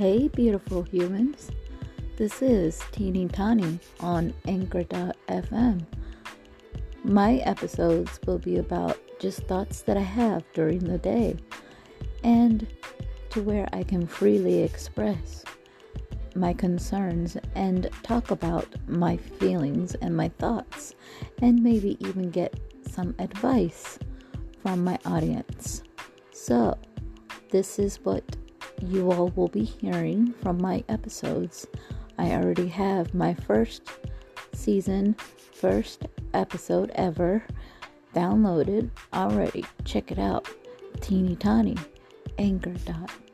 Hey, beautiful humans. This is Teeny Tiny on Anchor.fm. My episodes will be about just thoughts that I have during the day and to where I can freely express my concerns and talk about my feelings and my thoughts and maybe even get some advice from my audience. So, this is what you all will be hearing from my episodes. I already have my first season, first episode ever downloaded already. Check it out. Teeny Tiny, Anchor.fm.